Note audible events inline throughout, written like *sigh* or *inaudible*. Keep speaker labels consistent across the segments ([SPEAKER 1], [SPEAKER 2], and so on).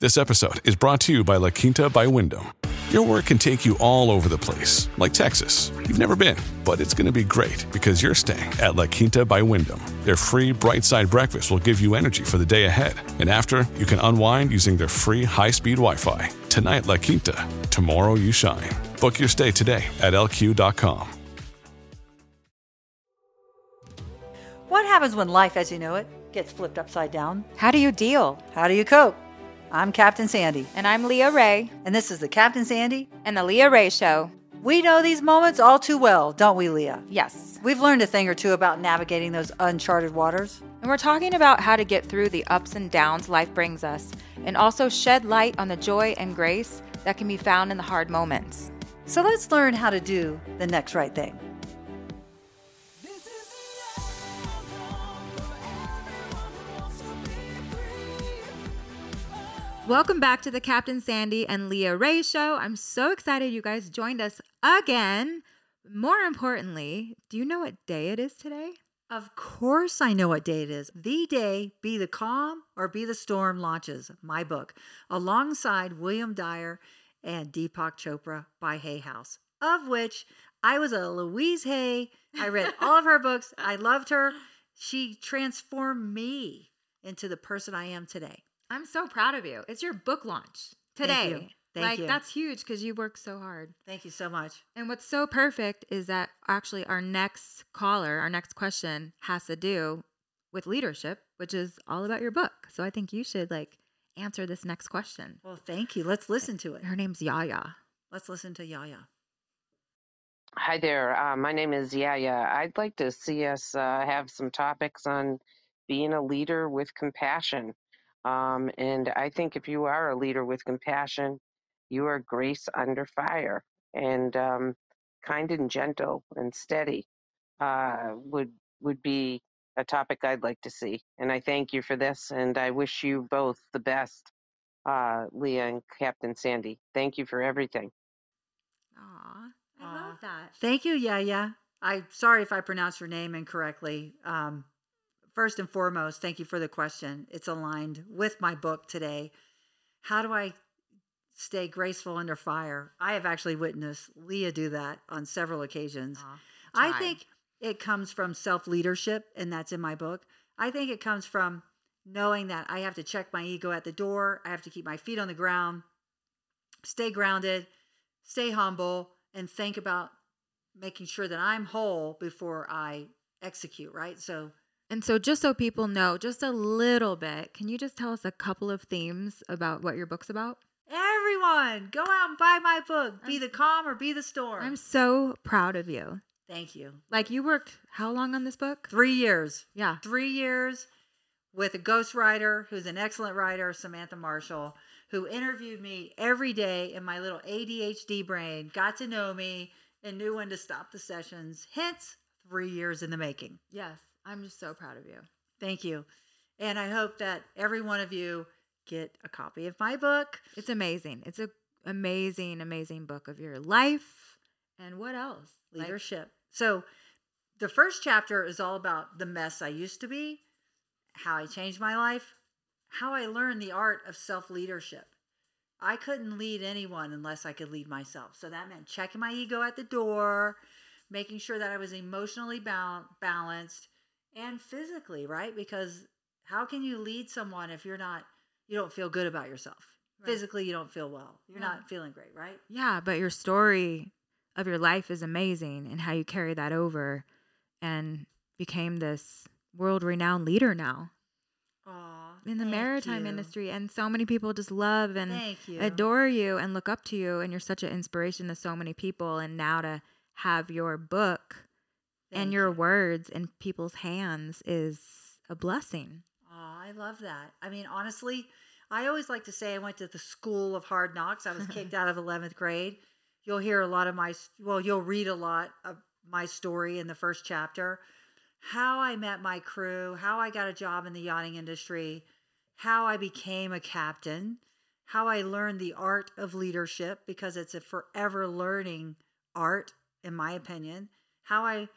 [SPEAKER 1] This episode is brought to you by La Quinta by Wyndham. Your work can take you all over the place, like Texas. You've never been, but it's going to be great because you're staying at La Quinta by Wyndham. Their free bright side breakfast will give you energy for the day ahead. And after, you can unwind using their free high speed Wi Fi. Tonight, La Quinta. Tomorrow, you shine. Book your stay today at lq.com.
[SPEAKER 2] What happens when life as you know it gets flipped upside down?
[SPEAKER 3] How do you deal?
[SPEAKER 2] How do you cope? I'm Captain Sandy,
[SPEAKER 3] And I'm Leah Rae,
[SPEAKER 2] and this is the Captain Sandy.
[SPEAKER 3] and the Leah Rae Show.
[SPEAKER 2] We know these moments all too well, don't we, Leah?
[SPEAKER 3] Yes.
[SPEAKER 2] We've learned a thing or two about navigating those uncharted waters.
[SPEAKER 3] And we're talking about how to get through the ups and downs life brings us, and also shed light on the joy and grace that can be found in the hard moments.
[SPEAKER 2] So let's learn how to do the next right thing.
[SPEAKER 3] Welcome back to the Captain Sandy and Leah Rae Show. I'm so excited you guys joined us again. More importantly, do you know what day it is today?
[SPEAKER 2] Of course, I know what day it is. The day Be the Calm or Be the Storm launches my book alongside William Dyer and Deepak Chopra by Hay House, of which I was a Louise Hay. I read *laughs* all of her books. I loved her. She transformed me into the person I am today.
[SPEAKER 3] I'm so proud of you. It's your book launch today.
[SPEAKER 2] Thank you. Thank
[SPEAKER 3] like
[SPEAKER 2] you.
[SPEAKER 3] that's huge because you work so hard.
[SPEAKER 2] Thank you so much.
[SPEAKER 3] And what's so perfect is that actually our next caller, our next question has to do with leadership, which is all about your book. So I think you should like answer this next question.
[SPEAKER 2] Well, thank you. Let's listen to it.
[SPEAKER 3] Her name's Yaya.
[SPEAKER 2] Let's listen to Yaya.
[SPEAKER 4] Hi there. Uh, my name is Yaya. I'd like to see us uh, have some topics on being a leader with compassion. Um, and I think if you are a leader with compassion, you are grace under fire and um, kind and gentle and steady uh, would would be a topic I'd like to see. And I thank you for this, and I wish you both the best, uh, Leah and Captain Sandy. Thank you for everything.
[SPEAKER 3] Aw, I
[SPEAKER 2] Aw.
[SPEAKER 3] love that.
[SPEAKER 2] Thank you, Yaya. I'm sorry if I pronounced your name incorrectly. Um, first and foremost, thank you for the question. It's aligned with my book today. How do I stay graceful under fire? I have actually witnessed Leah do that on several occasions. I think it comes from self leadership, and that's in my book. I think it comes from knowing that I have to check my ego at the door. I have to keep my feet on the ground, stay grounded, stay humble, and think about making sure that I'm whole before I execute, right? So,
[SPEAKER 3] And so, just so people know, just a little bit, can you just tell us a couple of themes about what your book's about?
[SPEAKER 2] everyone, go out and buy my book, Be
[SPEAKER 3] I'm-
[SPEAKER 2] the Calm or Be the Storm.
[SPEAKER 3] I'm so proud of you.
[SPEAKER 2] Thank you.
[SPEAKER 3] Like, you worked how long on this book?
[SPEAKER 2] Three years.
[SPEAKER 3] Yeah.
[SPEAKER 2] three years with a ghostwriter who's an excellent writer, Samantha Marshall, who interviewed me every day in my little ADHD brain, got to know me, and knew when to stop the sessions. Hence, three years in the making.
[SPEAKER 3] Yes. I'm just so proud of you.
[SPEAKER 2] Thank you. And I hope that every one of you get a copy of my book.
[SPEAKER 3] It's amazing. It's a amazing, amazing book of your life. And what else? Like,
[SPEAKER 2] leadership. so the first chapter is all about the mess I used to be, how I changed my life, how I learned the art of self leadership. I couldn't lead anyone unless I could lead myself. So that meant checking my ego at the door, making sure that I was emotionally bal- balanced and physically, right? Because how can you lead someone if you're not, you don't feel good about yourself?
[SPEAKER 3] Right.
[SPEAKER 2] Physically, you don't feel well. You're
[SPEAKER 3] Yeah.
[SPEAKER 2] not feeling great, right?
[SPEAKER 3] yeah, but your story of your life is amazing and how you carry that over and became this world renowned leader now
[SPEAKER 2] Aw,
[SPEAKER 3] in the maritime
[SPEAKER 2] you.
[SPEAKER 3] industry. And so many people just love and
[SPEAKER 2] Thank you.
[SPEAKER 3] adore you and look up to you. And you're such an inspiration to so many people. And now to have your book and your
[SPEAKER 2] you.
[SPEAKER 3] words in people's hands is a blessing.
[SPEAKER 2] Oh, I love that. I mean, honestly, I always like to say I went to the school of hard knocks. I was kicked *laughs* out of 11th grade. You'll hear a lot of my, well, you'll read a lot of my story in the first chapter. How I met my crew, how I got a job in the yachting industry, how I became a captain, how I learned the art of leadership because it's a forever learning art, in my opinion, how I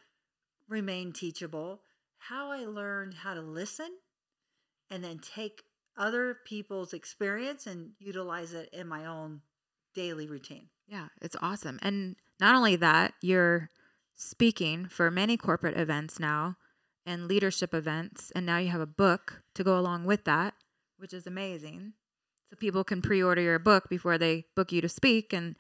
[SPEAKER 2] remained teachable, how I learned how to listen and then take other people's experience and utilize it in my own daily routine.
[SPEAKER 3] Yeah, it's awesome. And not only that, you're speaking for many corporate events now and leadership events. And now you have a book to go along with that, which is amazing. So people can pre order your book before they book you to speak. And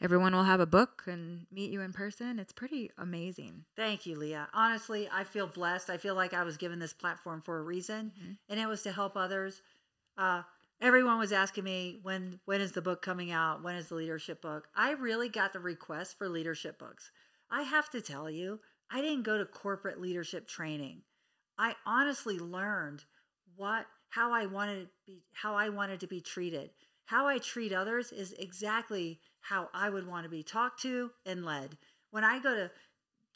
[SPEAKER 3] everyone will have a book and meet you in person. It's pretty amazing.
[SPEAKER 2] Thank you, Leah. Honestly, I feel blessed. I feel like I was given this platform for a reason, mm-hmm. and it was to help others. Uh, everyone was asking me when when is the book coming out? When is the leadership book? I really got the request for leadership books. I have to tell you, I didn't go to corporate leadership training. I honestly learned what how I wanted to be how I wanted to be treated. How I treat others is exactly how I would want to be talked to and led. When I go to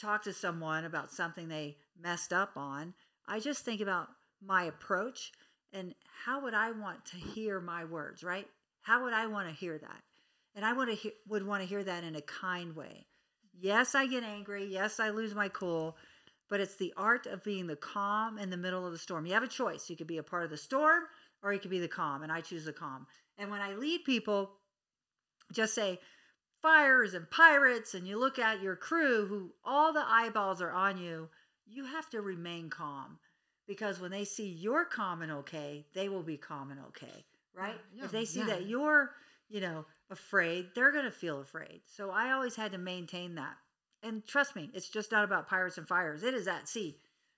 [SPEAKER 2] talk to someone about something they messed up on, I just think about my approach and how would I want to hear my words, right? How would I want to hear that? And I would, he- would want to hear that in a kind way. Yes, I get angry. Yes, I lose my cool, but it's the art of being the calm in the middle of the storm. You have a choice. You could be a part of the storm or you could be the calm, and I choose the calm. And when I lead people, just say fires and pirates, and you look at your crew who all the eyeballs are on you, you have to remain calm because when they see you're calm and okay, they will be calm and okay, right? Yeah, if they see yeah. that you're, you know, afraid, they're going to feel afraid. So I always had to maintain that. And trust me, it's just not about pirates and fires. It is at sea.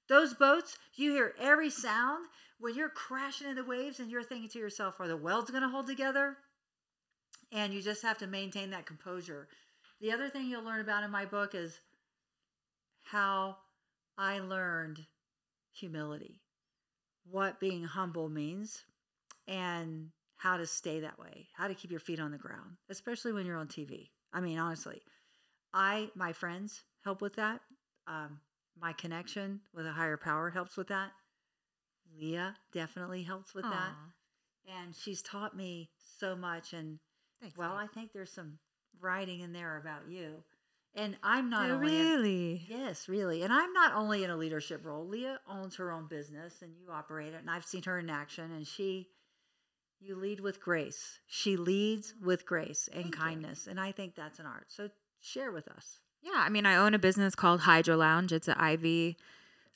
[SPEAKER 2] Those boats, you hear every sound when you're crashing in the waves and you're thinking to yourself, are the welds going to hold together? And you just have to maintain that composure. The other thing you'll learn about in my book is how I learned humility, what being humble means, and how to stay that way, how to keep your feet on the ground, especially when you're on TV. I mean, honestly, I, my friends help with that. Um, my connection with a higher power helps with that. Leah definitely helps with Aww. that. And she's taught me so much. And Thanks, well, I think there's some writing in there about you. And I'm not
[SPEAKER 3] oh,
[SPEAKER 2] only
[SPEAKER 3] really.
[SPEAKER 2] In, yes, really. And I'm not only in a leadership role. Leah owns her own business and you operate it. And I've seen her in action and she you lead with grace. She leads with grace and Thank kindness. You. And I think that's an art. So share with us.
[SPEAKER 3] Yeah, I mean, I own a business called Hydro Lounge. It's an IV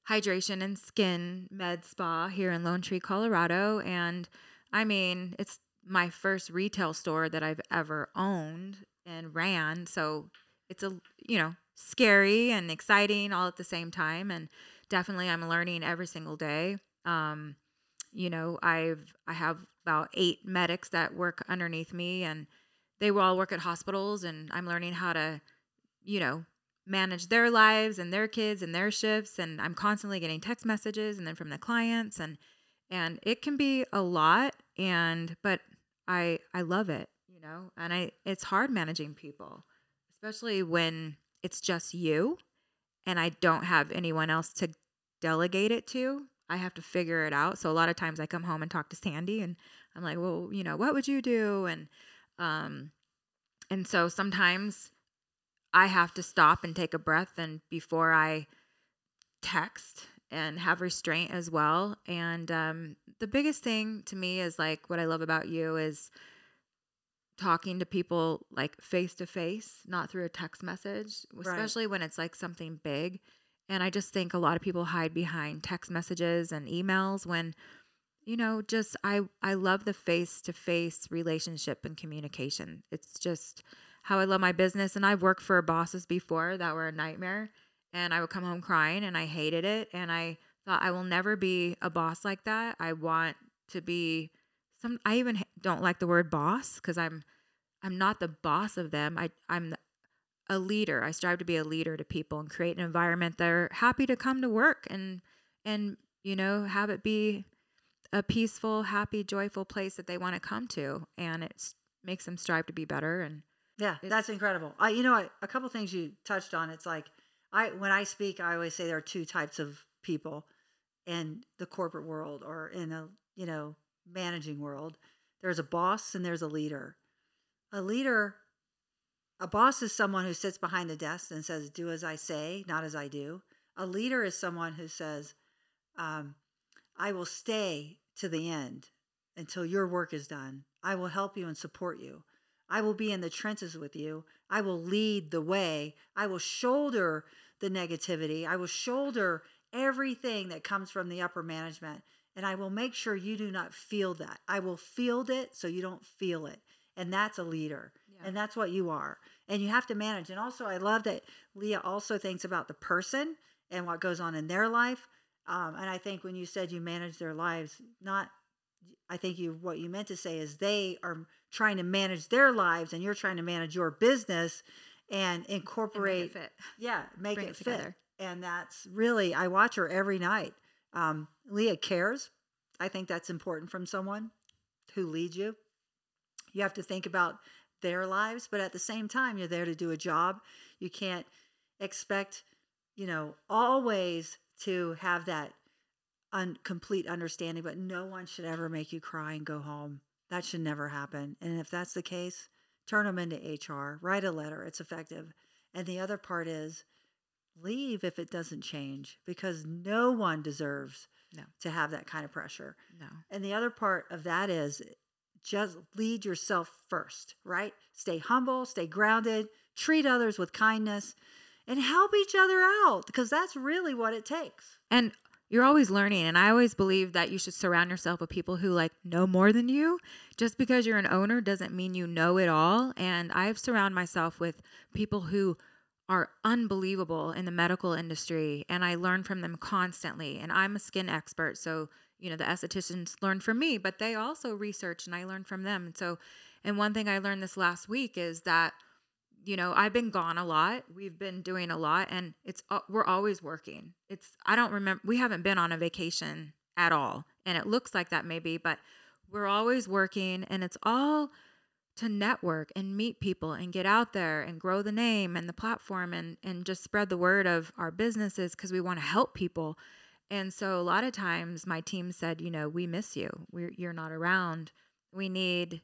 [SPEAKER 3] hydration and skin med spa here in Lone Tree, Colorado. And I mean, it's my first retail store that I've ever owned and ran. So it's a, you know, scary and exciting all at the same time. And definitely I'm learning every single day. Um, you know, I've, I have about eight medics that work underneath me and they will all work at hospitals and I'm learning how to, you know, manage their lives and their kids and their shifts and I'm constantly getting text messages and then from the clients and and it can be a lot and but I I love it, you know. And I it's hard managing people, especially when it's just you and I don't have anyone else to delegate it to. I have to figure it out. So a lot of times I come home and talk to Sandy and I'm like, "Well, you know, what would you do?" and um and so sometimes I have to stop and take a breath and before I text and have restraint as well. And um, the biggest thing to me is like what I love about you is talking to people like face to face, not through a text message, especially right. when it's like something big. And I just think a lot of people hide behind text messages and emails when you know just I I love the face to face relationship and communication. It's just how I love my business. And I've worked for bosses before that were a nightmare. And I would come home crying and I hated it. And I thought, I will never be a boss like that. I want to be some, I even don't like the word boss because I'm, I'm not the boss of them. I, I'm a leader. I strive to be a leader to people and create an environment that are happy to come to work and, and, you know, have it be a peaceful, happy, joyful place that they want to come to, and it makes them strive to be better. And
[SPEAKER 2] Yeah, that's incredible. I, you know, I, a couple things you touched on. It's like I, when I speak, I always say there are two types of people in the corporate world or in a, you know, managing world. There's a boss and there's a leader. A leader, a boss is someone who sits behind the desk and says, "Do as I say, not as I do." A leader is someone who says, um, "I will stay to the end until your work is done. I will help you and support you." I will be in the trenches with you. I will lead the way. I will shoulder the negativity. I will shoulder everything that comes from the upper management. And I will make sure you do not feel that. I will field it so you don't feel it. And that's a leader.
[SPEAKER 3] Yeah.
[SPEAKER 2] And that's what you are. And you have to manage. And also, I love that Leah also thinks about the person and what goes on in their life. Um, and I think when you said you manage their lives, not I think you what you meant to say is they are trying to manage their lives and you're trying to manage your business and
[SPEAKER 3] and make it
[SPEAKER 2] incorporate
[SPEAKER 3] fit.
[SPEAKER 2] yeah, make
[SPEAKER 3] Bring
[SPEAKER 2] it,
[SPEAKER 3] it
[SPEAKER 2] fit. And that's really I watch her every night. Um, Leah cares. I think that's important from someone who leads you. You have to think about their lives, but at the same time, you're there to do a job. You can't expect, you know, always to have that un- complete understanding, but no one should ever make you cry and go home. That should never happen. And if that's the case, turn them into HR, write a letter. It's effective. And the other part is leave if it doesn't change because no one deserves
[SPEAKER 3] No.
[SPEAKER 2] to have that kind of pressure.
[SPEAKER 3] No.
[SPEAKER 2] And the other part of that is just lead yourself first, right? Stay humble, stay grounded, treat others with kindness, and help each other out because that's really what it takes.
[SPEAKER 3] And you're always learning. And I always believe that you should surround yourself with people who like know more than you. Just because you're an owner doesn't mean you know it all. And I've surrounded myself with people who are unbelievable in the medical industry and I learn from them constantly. And I'm a skin expert. So, you know, the estheticians learn from me, but they also research and I learn from them. And so, and one thing I learned this last week is that you know i've been gone a lot. We've been doing a lot and it's uh, we're always working. It's i don't remember we haven't been on a vacation at all and it looks like that maybe but we're always working and it's all to network and meet people and get out there and grow the name and the platform and and just spread the word of our businesses because we want to help people. And so a lot of times my team said you know we miss you. We're you're not around. We need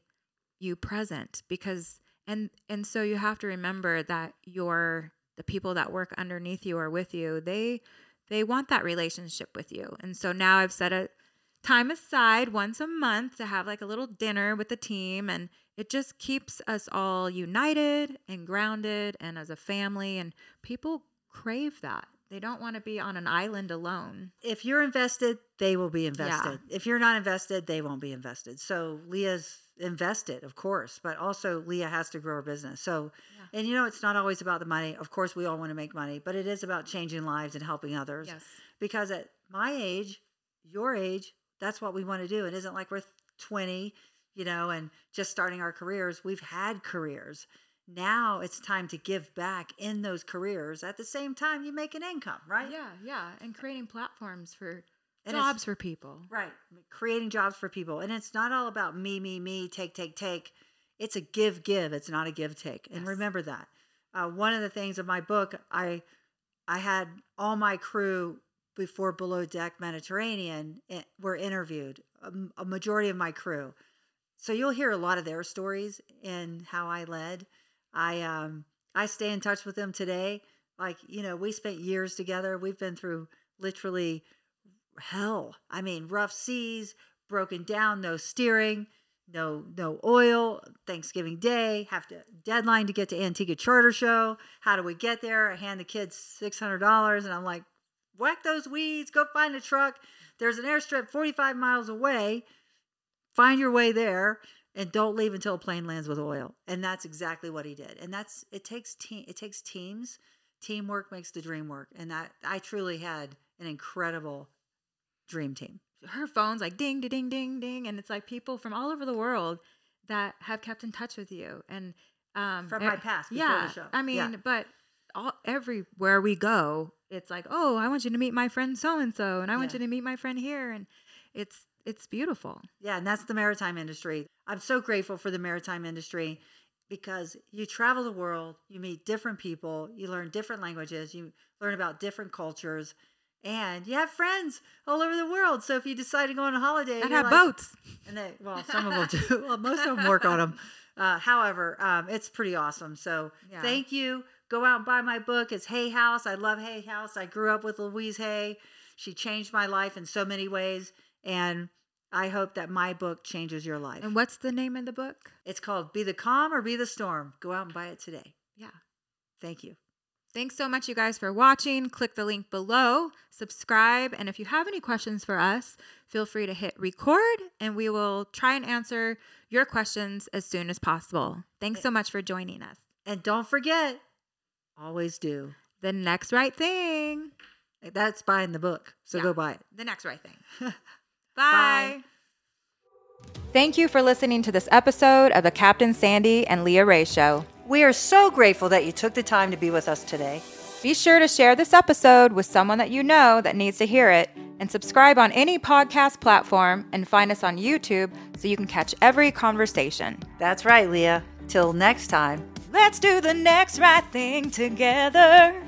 [SPEAKER 3] you present because and and so you have to remember that your the people that work underneath you or with you they they want that relationship with you. And so now i've set a time aside once a month to have like a little dinner with the team and it just keeps us all united and grounded and as a family and people crave that they don't want to be on an island alone
[SPEAKER 2] If you're invested, they will be invested. If you're not invested, they won't be invested. So Leah's invested, of course, but also Leah has to grow her business. So, and you know, it's not always about the money. Of course, we all want to make money, but it is about changing lives and helping others.
[SPEAKER 3] yes
[SPEAKER 2] because at my age, your age, that's what we want to do. It isn't like we're 20, you know, and just starting our careers. We've had careers. Now it's time to give back in those careers. At the same time, you make an income, right?
[SPEAKER 3] yeah yeah and creating platforms for
[SPEAKER 2] And
[SPEAKER 3] jobs for people
[SPEAKER 2] Right. Creating jobs for people. And it's not all about me, me, me, take, take, take. It's a give, give. It's not a give, take. And
[SPEAKER 3] Yes.
[SPEAKER 2] remember that. Uh, one of the things of my book, I I had all my crew before Below Deck Mediterranean eh, were interviewed, A majority of my crew. So you'll hear a lot of their stories and how I led. I um I stay in touch with them today. Like, you know, we spent years together. We've been through literally hell. I mean, rough seas, broken down, no steering, no no oil. Thanksgiving Day, have to deadline to get to Antigua Charter Show. How do we get there? I hand the kids six hundred dollars, and I'm like, whack those weeds, go find a truck. There's an airstrip 45 miles away. Find your way there. And don't leave until a plane lands with oil. And that's exactly what he did. And that's it takes team it takes teams. Teamwork makes the dream work. And that I truly had an incredible dream team.
[SPEAKER 3] her phone's like ding, ding, ding, ding, ding, and it's like people from all over the world that have kept in touch with you and um
[SPEAKER 2] From my past before
[SPEAKER 3] yeah,
[SPEAKER 2] the show.
[SPEAKER 3] I mean,
[SPEAKER 2] Yeah.
[SPEAKER 3] but all everywhere we go, it's like, oh, I want you to meet my friend so and so, and I want
[SPEAKER 2] Yeah.
[SPEAKER 3] you to meet my friend here, and it's it's beautiful.
[SPEAKER 2] Yeah, and that's the maritime industry. I'm so grateful for the maritime industry because you travel the world, you meet different people, you learn different languages, you learn about different cultures, and you have friends all over the world. So if you decide to go on a holiday,
[SPEAKER 3] And have
[SPEAKER 2] like-
[SPEAKER 3] boats.
[SPEAKER 2] and they well, some of them do. *laughs* Well, most of them work on them. *laughs* Uh, however, um, it's pretty awesome. So
[SPEAKER 3] Yeah.
[SPEAKER 2] thank you. Go out and buy my book. It's Hay House. I love Hay House. I grew up with Louise Hay. She changed my life in so many ways, and I hope that my book changes your life.
[SPEAKER 3] And what's the name of the book?
[SPEAKER 2] It's called Be the Calm or Be the Storm. Go out and buy it today.
[SPEAKER 3] Yeah.
[SPEAKER 2] Thank you.
[SPEAKER 3] Thanks so much, you guys, for watching. Click the link below, subscribe, and if you have any questions for us, feel free to hit record and we will try and answer your questions as soon as possible. Thanks so much for joining us.
[SPEAKER 2] And don't forget, always do.
[SPEAKER 3] The next right thing.
[SPEAKER 2] That's buying the book. So
[SPEAKER 3] Yeah.
[SPEAKER 2] go buy it.
[SPEAKER 3] The next right thing. *laughs*
[SPEAKER 2] Bye.
[SPEAKER 3] Bye. Thank you for listening to this episode of the Captain Sandy and Leah Rae Show.
[SPEAKER 2] We are so grateful that you took the time to be with us today.
[SPEAKER 3] Be sure to share this episode with someone that you know that needs to hear it and subscribe on any podcast platform and find us on YouTube so you can catch every conversation.
[SPEAKER 2] That's right, Leah. Till next time.
[SPEAKER 3] Let's do the next right thing together.